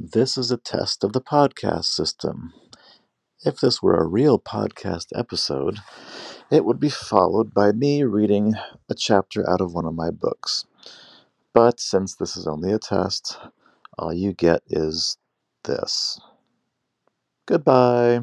This is a test of the podcast system. If this were a real podcast episode, it would be followed by me reading a chapter out of one of my books. But since this is only a test, all you get is this. Goodbye.